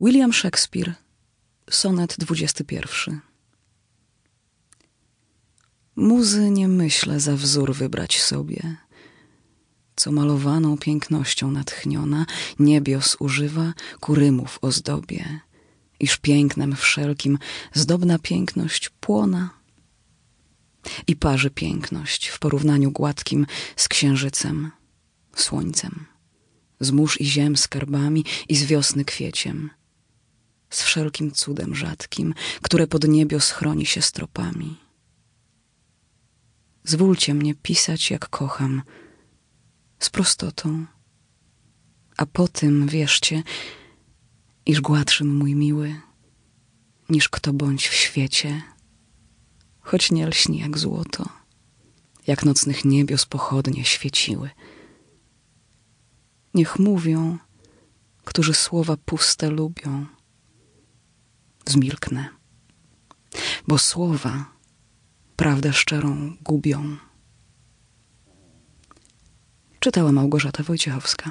William Shakespeare, sonet 21. Muzy nie myślę za wzór wybrać sobie, co malowaną pięknością natchniona niebios używa ku rymów ozdobie, iż pięknem wszelkim zdobna piękność płona. I parzy piękność w porównaniu gładkim z księżycem, słońcem, z mórz i ziem skarbami i z wiosny kwieciem, z wszelkim cudem rzadkim, które pod niebios chroni się stropami. Zwólcie mnie pisać, jak kocham, z prostotą, a po tym wierzcie, iż gładszym mój miły, niż kto bądź w świecie, choć nie lśni jak złoto, jak nocnych niebios pochodnie świeciły. Niech mówią, którzy słowa puste lubią, zmilknę, bo słowa prawdę szczerą gubią. Czytała Małgorzata Wojciechowska.